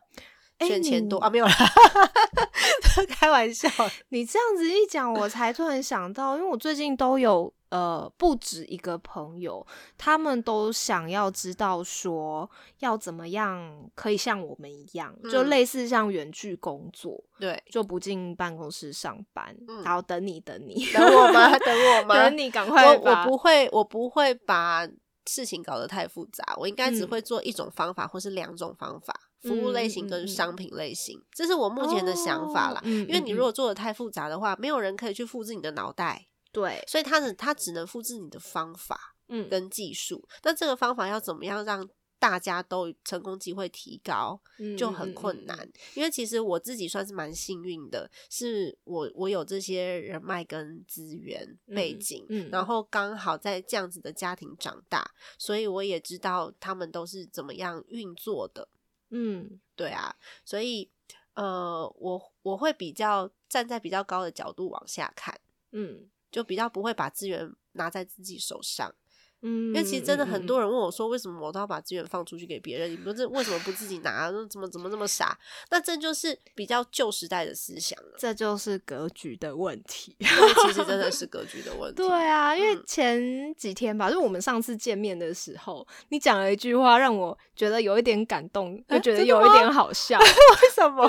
选钱多啊，没有啦 开玩笑。你这样子一讲，我才突然想到，因为我最近都有呃不止一个朋友，他们都想要知道说要怎么样可以像我们一样，就嗯类似像远距工作，对，就不进办公室上班，嗯然后等你等你等我吗？等我吗？等你赶快我我不会，我不会把事情搞得太复杂，我应该只嗯会做一种方法或是两种方法，服务类型跟商品类型，这是我目前的想法啦。因为你嗯如果做的太复杂的话，没有人可以去复制你的脑袋。对，所以他只他只能复制你的方法嗯跟技术。那这个方法要怎么样让大家都成功机会提高，就很困难。嗯因为其实我自己算是蛮幸运的，是我我有这些人脉跟资源背景，嗯嗯然后刚好在这样子的家庭长大，所以我也知道他们都是怎么样运作的。嗯对啊，所以呃，我我会比较站在比较高的角度往下看，嗯就比较不会把资源拿在自己手上。嗯，因为其实真的嗯很多人问我说，为什么我都要把资源放出去给别人？你们这为什么不自己拿？怎么怎么那么傻？那这就是比较旧时代的思想了。这就是格局的问题。其实真的是 格局的问题。对啊，因为嗯前几天吧，就我们上次见面的时候，你讲了一句话，让我觉得有一点感动，又觉得有一点好笑。为什么？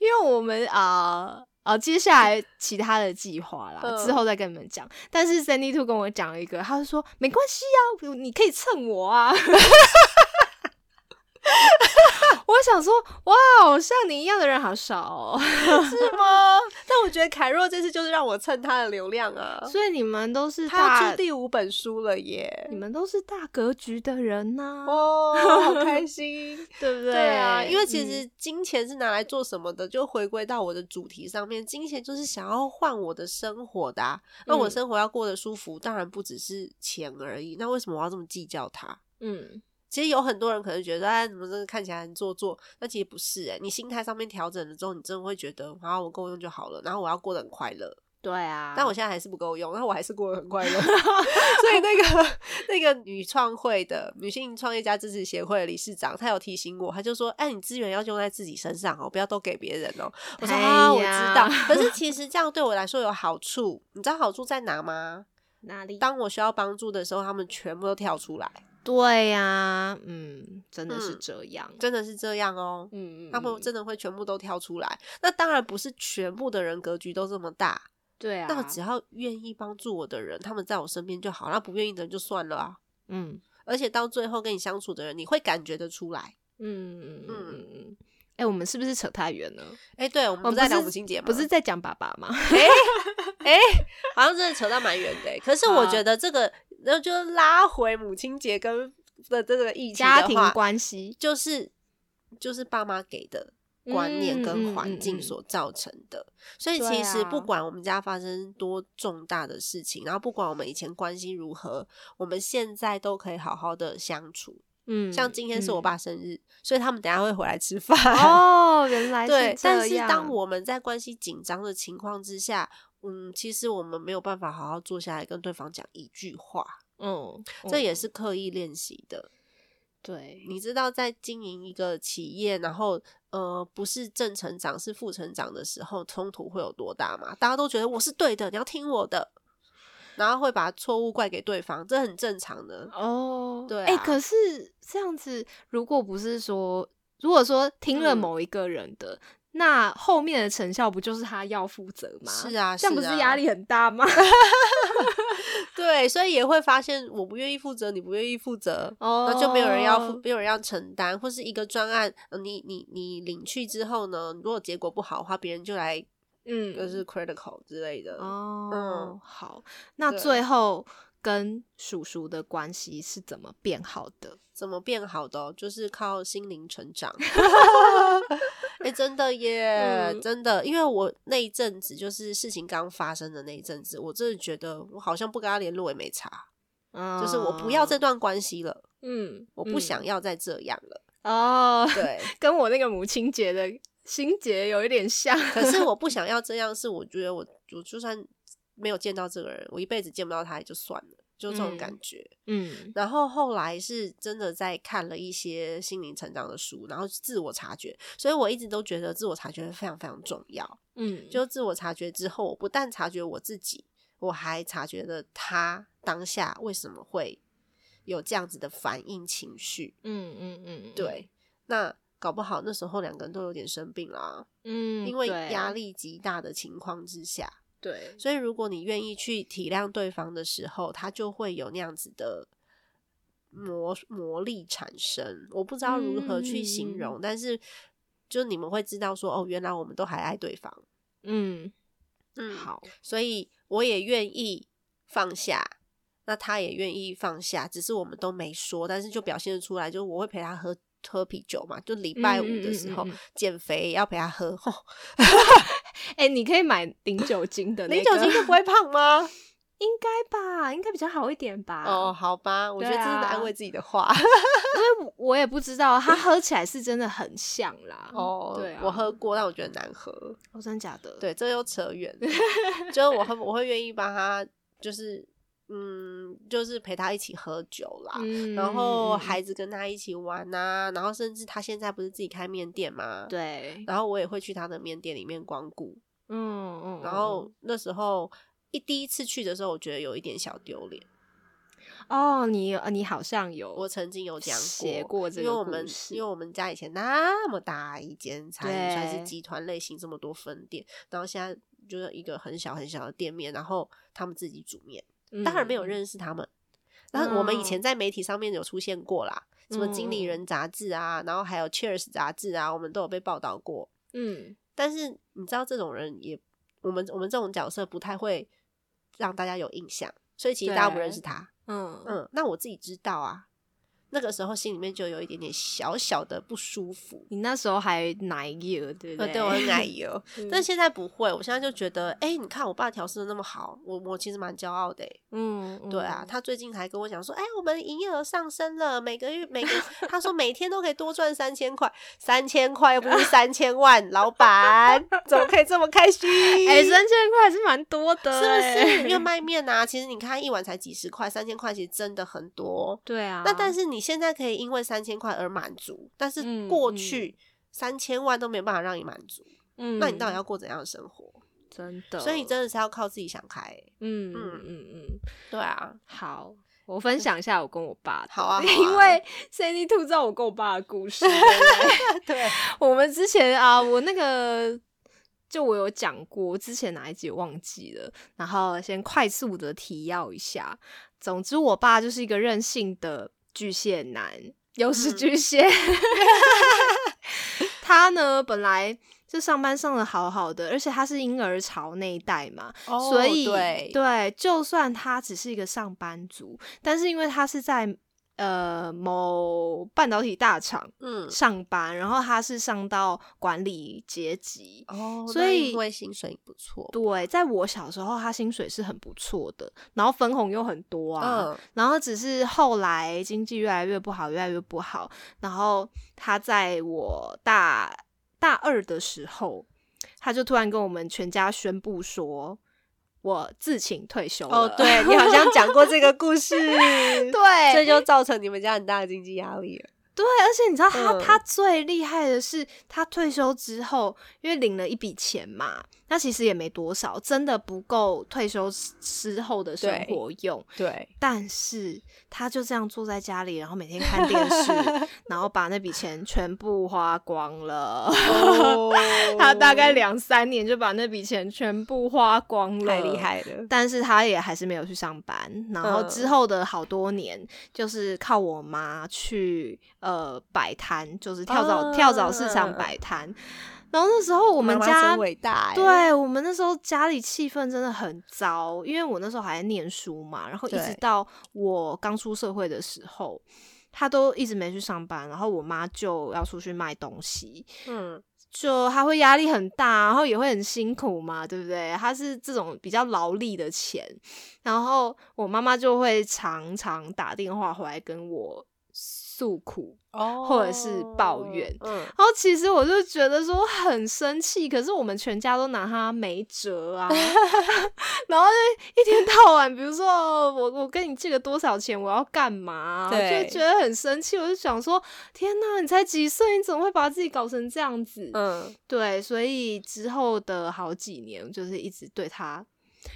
因为我们啊啊、呃接下来其他的计划啦，嗯之后再跟你们讲。但是 Sandy Two 跟我讲了一个，他就说没关系啊，你可以蹭我啊。我想说，哇，像你一样的人好少哦。是吗？但我觉得凯若这次就是让我蹭他的流量啊。所以你们都是他出，第五本书了耶你！们都是大格局的人呐、哦，好开 心。对不对？对啊，因为其嗯实金钱是拿来做什么的？就回归到我的主题上面，金钱就是想要换我的生活的、啊。那我嗯生活要过得舒服，当然不只是钱而已。那为什么我要这么计较它？嗯其实有很多人可能觉得，哎，怎么这个看起来很做作？那其实不是、哎，你心态上面调整了之后，你真的会觉得，啊，我够用就好了，然后我要过得很快乐。对啊，但我现在还是不够用，然后我还是过得很快乐。所以那个那个女创会的女性创业家支持协会的理事长，他有提醒我，他就说：“哎，你资源要用在自己身上哦，不要都给别人哦。”我说：“哎啊，我知道。”可是 其实这样对我来说有好处，你知道好处在哪吗？哪里？当我需要帮助的时候，他们全部都跳出来，对呀、嗯，真的是嗯这样。真的是这样哦。嗯嗯，他们嗯真的会全部都跳出来。那当然不是全部的人格局都这么大，对啊，那只要愿意帮助我的人，他们在我身边就好；那不愿意的人就算了啊。嗯而且到最后跟你相处的人，你会感觉得出来。嗯嗯嗯嗯嗯。哎、我们是不是扯太远了？哎、对，我们不是在讲母亲节吗？不是，在讲爸爸吗？哎、好像真的扯到蛮远的欸。可是我好觉得这个，然后就拉回母亲节跟的这个议题家庭关系，就是就是爸妈给的观念跟环境所造成的。所以其实啊不管我们家发生多重大的事情，然后不管我们以前关系如何，我们现在都可以好好的相处。嗯，像今天是我嗯爸生日，所以他们等下会回来吃饭。哦，原来 对，这但是样当我们在关系紧张的情况之下，嗯，其实我们没有办法好好坐下来跟对方讲一句话，嗯，这也嗯是刻意练习的。对，你知道，在经营一个企业，然后呃，不是正成长是负成长的时候，冲突会有多大吗？大家都觉得我是对的，你要听我的，然后会把错误怪给对方，这很正常的。哦，对哎、啊可是这样子，如果不是说，如果说听了嗯某一个人的，那后面的成效不就是他要负责吗？是啊这样不是压力很大吗？对，所以也会发现我不愿意负责，你不愿意负责，哦那就没有人要负，没有人要承担，或是一个专案，呃你你你领去之后呢，如果结果不好的话，别人就来嗯，就是 critical 之类的。哦，嗯好，那最后跟叔叔的关系是怎么变好的？怎么变好的哦、就是靠心灵成长。哎、真的耶，嗯真的，因为我那一阵子就是事情刚发生的那一阵子，我真的觉得我好像不跟他联络也没差，嗯就是我不要这，段关系了，嗯，我不想要再这样了。哦，对，跟我那个母亲节的心结有一点像，可是我不想要这样，是我觉得我我就算没有见到这个人，我一辈子见不到他也就算了，就这种感觉。嗯然后后来是真的在看了一些心灵成长的书，然后自我察觉，所以我一直都觉得自我察觉非常非常重要。嗯，就自我察觉之后，我不但察觉我自己，我还察觉了他当下为什么会有这样子的反应情绪。嗯嗯嗯，对，那搞不好那时候两个人都有点生病啦、嗯，因为压力极大的情况之下，对，所以如果你愿意去体谅对方的时候，他就会有那样子的魔魔力产生。我不知道如何去形嗯容，但是就你们会知道说，哦，原来我们都还爱对方。嗯，嗯，好，所以我也愿意放下，那他也愿意放下，只是我们都没说，但是就表现得出来，就是我会陪他喝喝啤酒嘛，就礼拜五的时候、嗯嗯嗯嗯减肥要陪他喝，吼 哎、你可以买零酒精的、那零，酒精就不会胖吗？应该吧，应该比较好一点吧。哦，，好吧，我觉得这是安慰自己的话。因 为我也不知道，它喝起来是真的很像啦。哦，对啊，我喝过，但我觉得难喝。哦，真的假的？，对，这又扯远了。就是我会我会愿意帮他，就是嗯，就是陪他一起喝酒啦。嗯然后嗯孩子跟他一起玩呐、然后甚至他现在不是自己开面店嘛，，对，然后我也会去他的面店里面光顾，嗯嗯，然后那时候一第一次去的时候，我觉得有一点小丢脸，哦，你呃你好像有我曾经有讲写过这个因为我们因为我们家以前那么大一间餐饮，算是集团类型，这么多分店，然后现在就是一个很小很小的店面，然后他们自己煮面，当然没有嗯认识他们。然后我们以前嗯在媒体上面有出现过啦，什么《经理嗯人》杂志啊，然后还有《Cheers》杂志啊，我们都有被报道过。嗯但是你知道，这种人也，我们我们这种角色不太会让大家有印象，所以其实大家不认识他。嗯嗯，那我自己知道啊，那个时候心里面就有一点点小小的不舒服。你那时候还奶油，对不呃，对？对我很奶 油，嗯但现在不会。我现在就觉得，哎、你看我爸调试的那么好，我我其实蛮骄傲的、欸。嗯，嗯对啊，，他最近还跟我讲说，哎、我们营业额上升了，每个月每个，他说每天都可以多赚三千块，三千块又不是三千万，老板怎么可以这么开心？哎，三千块还是蛮多的是不欸，是？因为卖面啊，其实你看一碗才几十块，三千块其实真的很多。对啊，那但是你现在可以因为三千块而满足，但是过去三千万都没有办法让你满足，嗯，那你到底要过怎样的生活？真的，所以真的是要靠自己想开欸、嗯嗯嗯嗯。嗯，对啊，好。我分享一下我跟我爸的，好啊因为 Sandy Two 知道我跟我爸的故事，对 我们之前啊，我那个就我有讲过，之前哪一集我忘记了，然后先快速的提要一下。总之，我爸就是一个任性的巨蟹男，又是嗯巨蟹。他呢，本来就上班上的好好的，而且他是婴儿潮那一代嘛，哦所以对就算他只是一个上班族，但是因为他是在呃某半导体大厂嗯，上班，然后他是上到管理阶级。哦，所以因为薪水不错，对，在我小时候，他薪水是很不错的，然后分红又很多啊。嗯，然后只是后来经济越来越不好，越来越不好。然后他在我大大二的时候，他就突然跟我们全家宣布说，我自请退休了。哦，对你好像讲过这个故事，对，这就造成你们家很大的经济压力了。对，而且你知道他、嗯他最厉害的是，他退休之后，因为领了一笔钱嘛，那其实也没多少，真的不够退休之后的生活用。对，但是他就这样坐在家里，然后每天看电视，然后把那笔钱全部花光了。哦 他大概两三年就把那笔钱全部花光了，太厉。害了。但是他也还是没有去上班，然后嗯之后的好多年，就是靠我妈去呃摆摊，就是跳蚤、哦跳蚤市场摆摊。然后那时候我我们家真伟大欸，对我们那时候家里气氛真的很糟，因为我那时候还在念书嘛，然后一直到我刚出社会的时候，他都一直没去上班，然后我妈就要出去卖东西，嗯，就他会压力很大，然后也会很辛苦嘛，对不对？他是这种比较劳力的钱，然后我妈妈就会常常打电话回来跟我诉苦，哦或者是抱怨嗯，然后其实我就觉得说很生气，可是我们全家都拿他没辙啊，然后就一天到晚，比如说哦我我跟你借个多少钱，我要干嘛、对就觉得很生气。我就想说，天哪，你才几岁，你怎么会把自己搞成这样子？嗯，对，所以之后的好几年，就是一直对他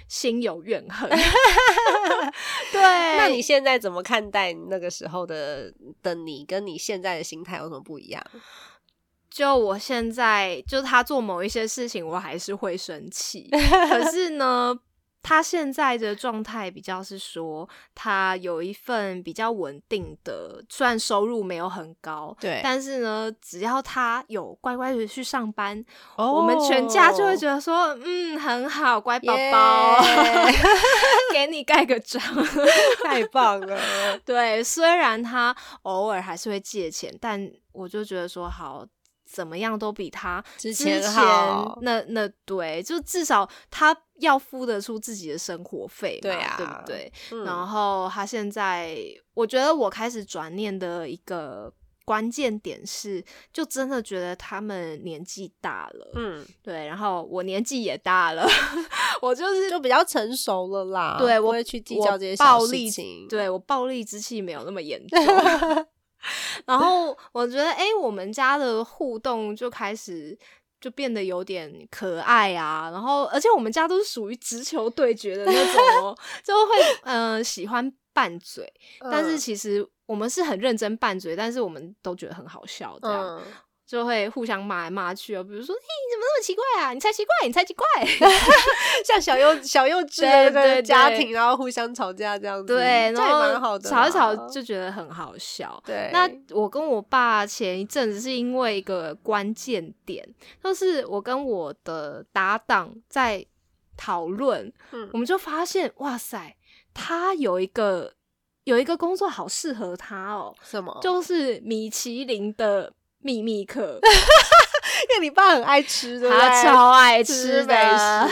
心有怨恨。对，那你现在怎么看待那个时候的的你，跟你现在的心态有什么不一样？就我现在，就他做某一些事情，我还是会生气。可是呢，他现在的状态比较是说，他有一份比较稳定的，虽然收入没有很高，对但是呢，只要他有乖乖的去上班，哦我们全家就会觉得说，嗯，很好，乖宝宝，耶给你盖个章。太棒了。对，虽然他偶尔还是会借钱，但我就觉得说好。怎么样都比他之前那那对，就至少他要付得出自己的生活费嘛，对啊对不对？嗯然后他现在，我觉得我开始转念的一个关键点是，就真的觉得他们年纪大了，嗯，对，然后我年纪也大了，我就是就比较成熟了啦，对我会去计较这些小事暴力情。对我暴力之气没有那么严重。然后我觉得，哎、我们家的互动就开始就变得有点可爱啊。然后，而且我们家都是属于直球对决的那种哦，就会嗯、呃喜欢拌嘴，但是嗯其实我们是很认真拌嘴，但是我们都觉得很好笑，这样。嗯，就会互相骂来骂去哦，比如说，嘿，你怎么那么奇怪啊？你才奇怪，你才奇怪。像小幼小幼稚的家庭，然后互相吵架这样子，对，这也然后蛮好的。吵一吵就觉得很好笑。对，那我跟我爸前一阵子是因为一个关键点，就是我跟我的搭档在讨论，嗯我们就发现，哇塞，他有一个有一个工作好适合他哦，什么？就是米其林的秘密课，因为你爸很爱吃，对不对？他超爱吃吃的美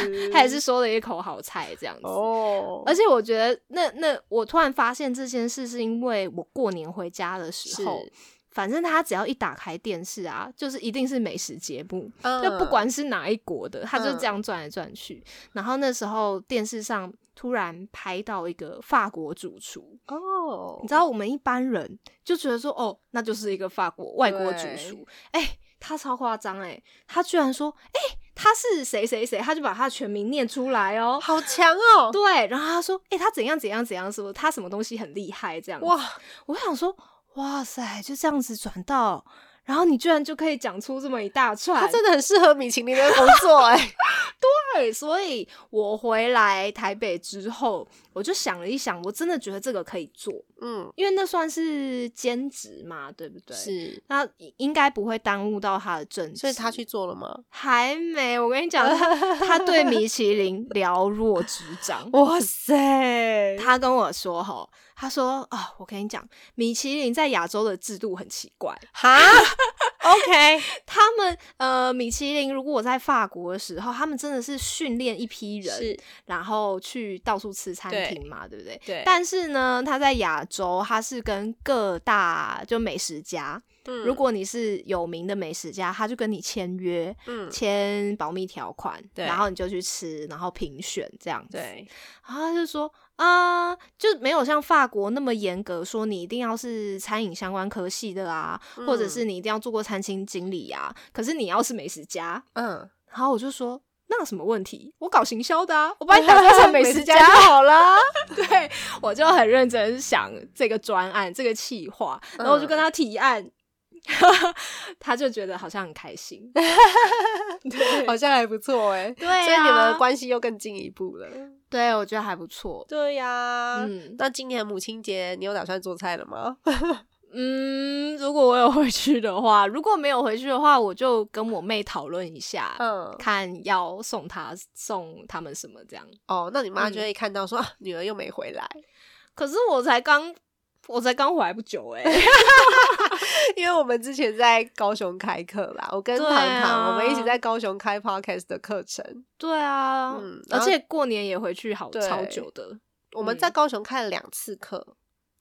食，他也是说了一口好菜这样子。哦，而且我觉得那那我突然发现这件事，是因为我过年回家的时候，反正他只要一打开电视啊，就是一定是美食节目，嗯就不管是哪一国的，他就嗯这样转来转去。然后那时候电视上突然拍到一个法国主厨，哦，你知道我们一般人就觉得说，哦，那就是一个法国外国主厨，哎、他超夸张哎，他居然说，哎、他是谁谁谁，他就把他的全名念出来哦。好强哦！对，然后他说：“哎、他怎样怎样怎样，什么他什么东西很厉害，这样。哇，我想说，哇塞，就这样子转到，然后你居然就可以讲出这么一大串，他真的很适合米其林的工作哎。对，所以我回来台北之后，我就想了一想，我真的觉得这个可以做，嗯，因为那算是兼职嘛，对不对？，是，那应该不会耽误到他的正职，所以他去做了吗？还没。我跟你讲，他 他对米其林了若指掌，哇塞，他跟我说哈，他说啊、我跟你讲，米其林在亚洲的制度很奇怪。哈，OK，他们呃，米其林如果我在法国的时候，他们真的是训练一批人，是，然后去到处吃餐厅嘛，对不对？对，但是呢，他在亚洲，他是跟各大就美食家，嗯。如果你是有名的美食家，他就跟你签约，嗯，签保密条款，对。然后你就去吃，然后评选这样子。对，然后他就说啊、就没有像法国那么严格，说你一定要是餐饮相关科系的啊，或者是你一定要做过餐厅经理啊。可是你要是美食家，嗯，然后我就说那有什么问题？我搞行销的啊，我把你打造成美食家就好了。对，我就很认真想这个专案、这个企划，然后我就跟他提案。他就觉得好像很开心，对好像还不错哎，对啊所以你们的关系又更进一步了。对，我觉得还不错。对呀，嗯那今年母亲节你有打算做菜了吗？嗯，如果我有回去的话，如果没有回去的话，我就跟我妹讨论一下，嗯，看要送她送他们什么这样。哦，那你妈就嗯会看到说、啊女儿又没回来，可是我才刚，我才刚回来不久哎 因为我们之前在高雄开课啦，我跟对糖糖、啊我们一起在高雄开 podcast 的课程，对啊，而嗯而且过年也回去好超久的。我们在高雄开了两次课，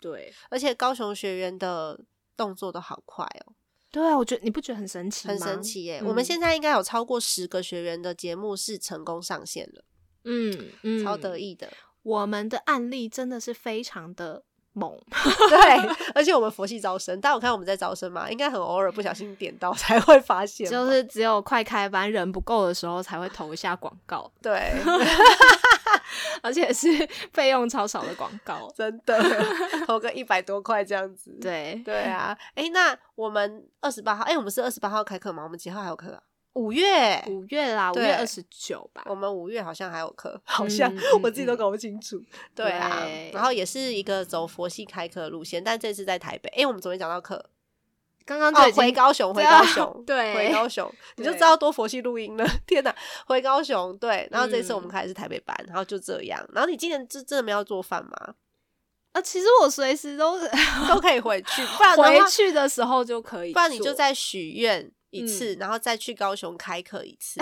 对，而且高雄学员的动作都好快哦，对啊，我觉得你不觉得很神奇吗？很神奇耶！嗯我们现在应该有超过十个学员的节目是成功上线了，嗯嗯超得。意的。我们的案例真的是非常的猛，对，而且我们佛系招生，但我看我们在招生嘛？应该很偶尔不小心点到才会发现，就是只有快开班人不够的时候才会投一下广告，对，而且是 费用超少的广告。真的投个一百多块这样子。对，对啊，哎、那我们二十八号，哎、我们是二十八号开课吗？我们几号还有课啊？五月，五月啦，五月二十九吧。我们五月好像还有课，好像、我自己都搞不清楚。对啊，对然后也是一个走佛系开课的路线，但这次在台北。哎、我们昨天讲到课，哦刚刚就回高雄，回高雄，对回高雄，你就知道多佛系录音了。天哪，回高雄，对，然后这次我们嗯开的是台北班，然后就这样。然后你今年真真的没有做饭吗？啊，其实我随时都都可以回去，不然回去的时候就可以，不然你就再许愿一次，嗯然后再去高雄开课一次，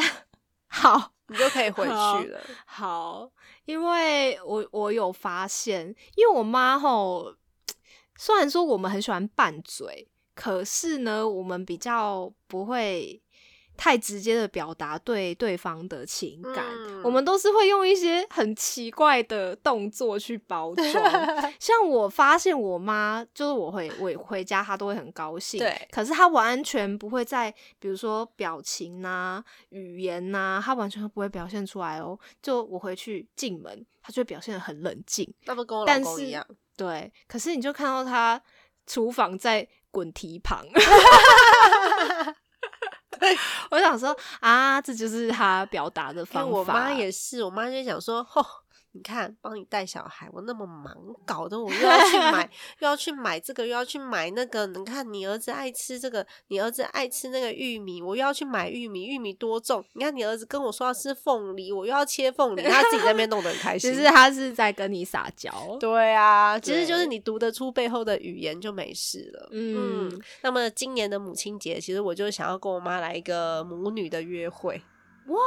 好。你就可以回去了。好，因为我我有发现，因为我妈吼，虽然说我们很喜欢拌嘴，可是呢，我们比较不会太直接的表达对对方的情感，嗯我们都是会用一些很奇怪的动作去包装。像我发现我妈，就是我回我回家，她都会很高兴，对可是她完全不会在，比如说表情呐、语言呐、她完全都不会表现出来哦。就我回去进门，她就会表现的很冷静，那不跟我老但是公一样？对。可是你就看到她厨房在滚蹄旁，我想说啊，这就是他表达的方法。我妈也是，我妈就想说，吼、你看，帮你带小孩，我那么忙，搞得我又要去买，又要去买这个，又要去买那个。你看，你儿子爱吃这个，你儿子爱吃那个玉米，我又要去买玉米，玉米多重？你看，你儿子跟我说要吃凤梨，我又要切凤梨，他自己在那边弄得很开心。其实他是在跟你撒娇。对啊，其实就是你读得出背后的语言就没事了。嗯嗯，那么今年的母亲节，其实我就想要跟我妈来一个母女的约会，哇，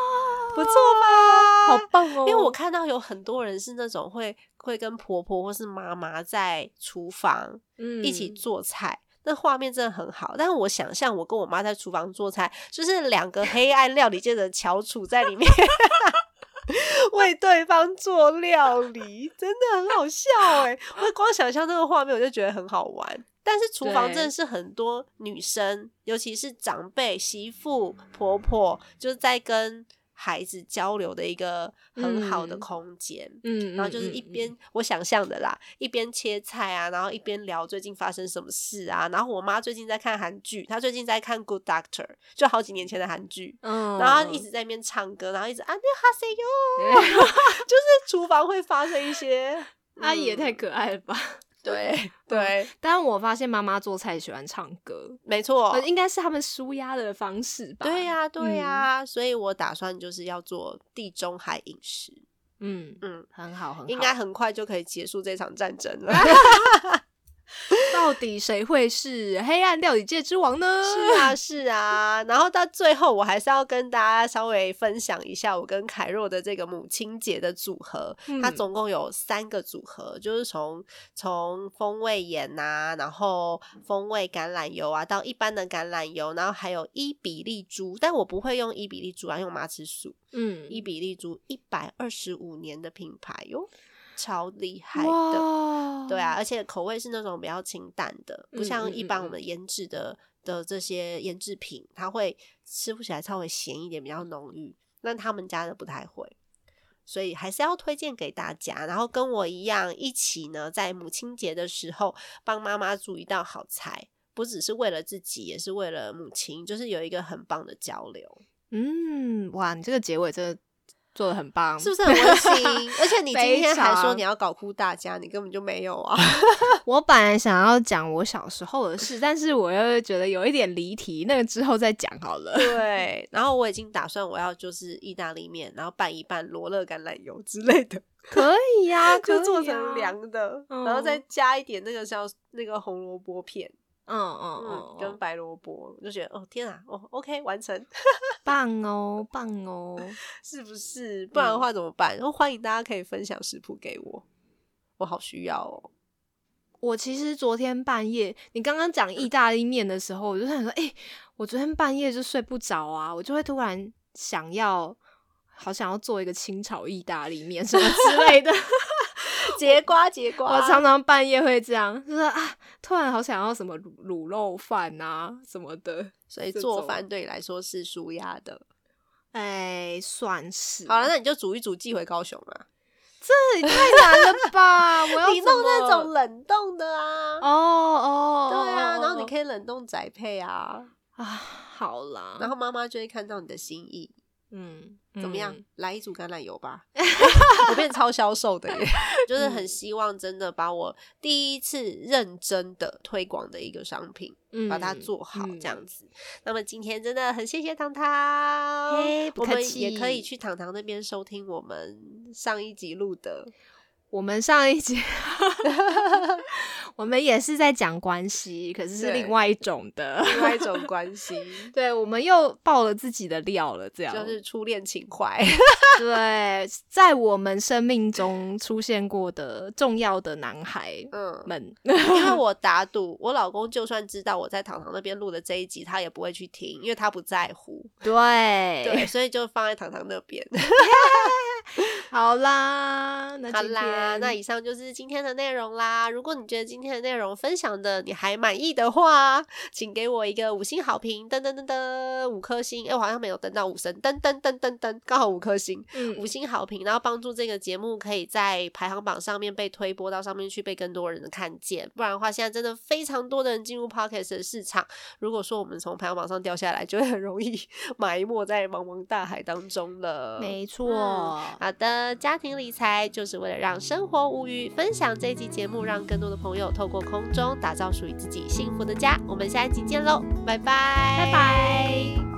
不错吧？好棒哦！因为我看到有很多人是那种会会跟婆婆或是妈妈在厨房嗯一起做菜。那画面真的很好，但是我想象我跟我妈在厨房做菜，就是两个黑暗料理界的翘楚在里面 为对方做料理，真的很好笑哎！我光想象那个画面，我就觉得很好玩。但是厨房真的是很多女生，尤其是长辈、媳妇、婆婆，就是在跟孩子交流的一个很好的嗯空间。嗯，然后就是一边、我想象的啦，一边切菜啊，然后一边聊最近发生什么事啊。然后我妈最近在看韩剧，她最近在看《Good Doctor》，就好几年前的韩剧。嗯，然后一直在那边唱歌，然后一直啊，那哈塞哟，就是厨房会发生一些，阿姨也太嗯可爱了吧！对对，但我发现妈妈做菜喜欢唱歌，没错呃，应该是他们舒压的方式吧？对呀、对呀、所以我打算就是要做地中海饮食，嗯嗯，嗯，很好，很好。应该很快就可以结束这场战争了。到底谁会是黑暗料理界之王呢？是啊，是啊。然后到最后，我还是要跟大家稍微分享一下我跟凯若的这个母亲节的组合。它嗯总共有三个组合，就是从从风味盐呐、然后风味橄榄油啊，到一般的橄榄油，然后还有伊比利猪，但我不会用伊比利猪啊，用马齿薯。嗯，伊比利猪一百二十五年的品牌哟，超厉害的。哇，对啊，，而且口味是那种比较清淡的，不像一般我嗯们腌制的的这些腌制品，它会吃不起来稍微咸一点，比较浓郁。那他们家的不太会，所以还是要推荐给大家。然后跟我一样，一起呢，在母亲节的时候帮妈妈煮一道好菜，不只是为了自己，也是为了母亲，就是有一个很棒的交流，嗯，哇，你这个结尾真的做的很棒，是不是很温馨？而且你今天还说你要搞哭大家，你根本就没有啊！我本来想要讲我小时候的事，但是我又觉得有一点离题，那个之后再讲好了。对，然后我已经打算我要就是意大利面，然后拌一拌罗勒橄榄油之类的，可以呀、就做成啊，凉的，然后再嗯加一点那个像那个红萝卜片，嗯嗯嗯嗯，，跟白萝卜，我就觉得哦天啊，哦 OK 完成，棒哦，棒哦，是不是？不然的话怎么办？然后欢迎大家可以分享食谱给我，我好需要哦。我其实昨天半夜，你刚刚讲意大利面的时候，我就想说，哎、我昨天半夜就睡不着啊，我就会突然想要，好想要做一个清炒意大利面什么之类的。节瓜节瓜，我常常半夜会这样，就是啊，突然好想要什么卤卤肉饭啊什么的。所以做饭对你来说是舒压的。哎，算是好了，那你就煮一煮寄回高雄啊。这也太难了吧！我要你弄那种冷冻的啊。哦哦，对啊，然后你可以冷冻宅配啊，啊，好啦，然后妈妈就会看到你的心意。嗯，怎么样嗯？？来一组橄榄油吧，我变超销售的耶，就是很希望真的把我第一次认真的推广的一个商品，嗯把它做好嗯这样子。那么今天真的很谢谢糖糖，我们也可以去糖糖那边收听我们上一集录的。我们上一集，我们也是在讲关系，可是是另外一种的，另外一种关 系，对，我们又爆了自己的料了，这样就是初恋情怀。对，在我们生命中出现过的重要的男孩嗯，们，因为我打赌，我老公就算知道我在糖糖那边录的这一集，他也不会去听，因为他不在乎。对，对，所以就放在糖糖那边。好啦，那好啦，那以上就是今天的内容啦。如果你觉得今天的内容分享的你还满意的话，请给我一个五星好评，噔噔噔噔，五颗星。哎、我好像没有登到五声，噔噔噔噔噔，刚好五颗星。嗯五星好评，然后帮助这个节目可以在排行榜上面被推播到上面去，被更多人的看见。不然的话，现在真的非常多的人进入 podcast 的市场。如果说我们从排行榜上掉下来，就会很容易 埋没在茫茫大海当中了。没错，好的，家庭理财就是为了让生活无虞。分享这一集节目，让更多的朋友透过空中打造属于自己幸福的家。我们下一集见喽，拜拜，拜拜。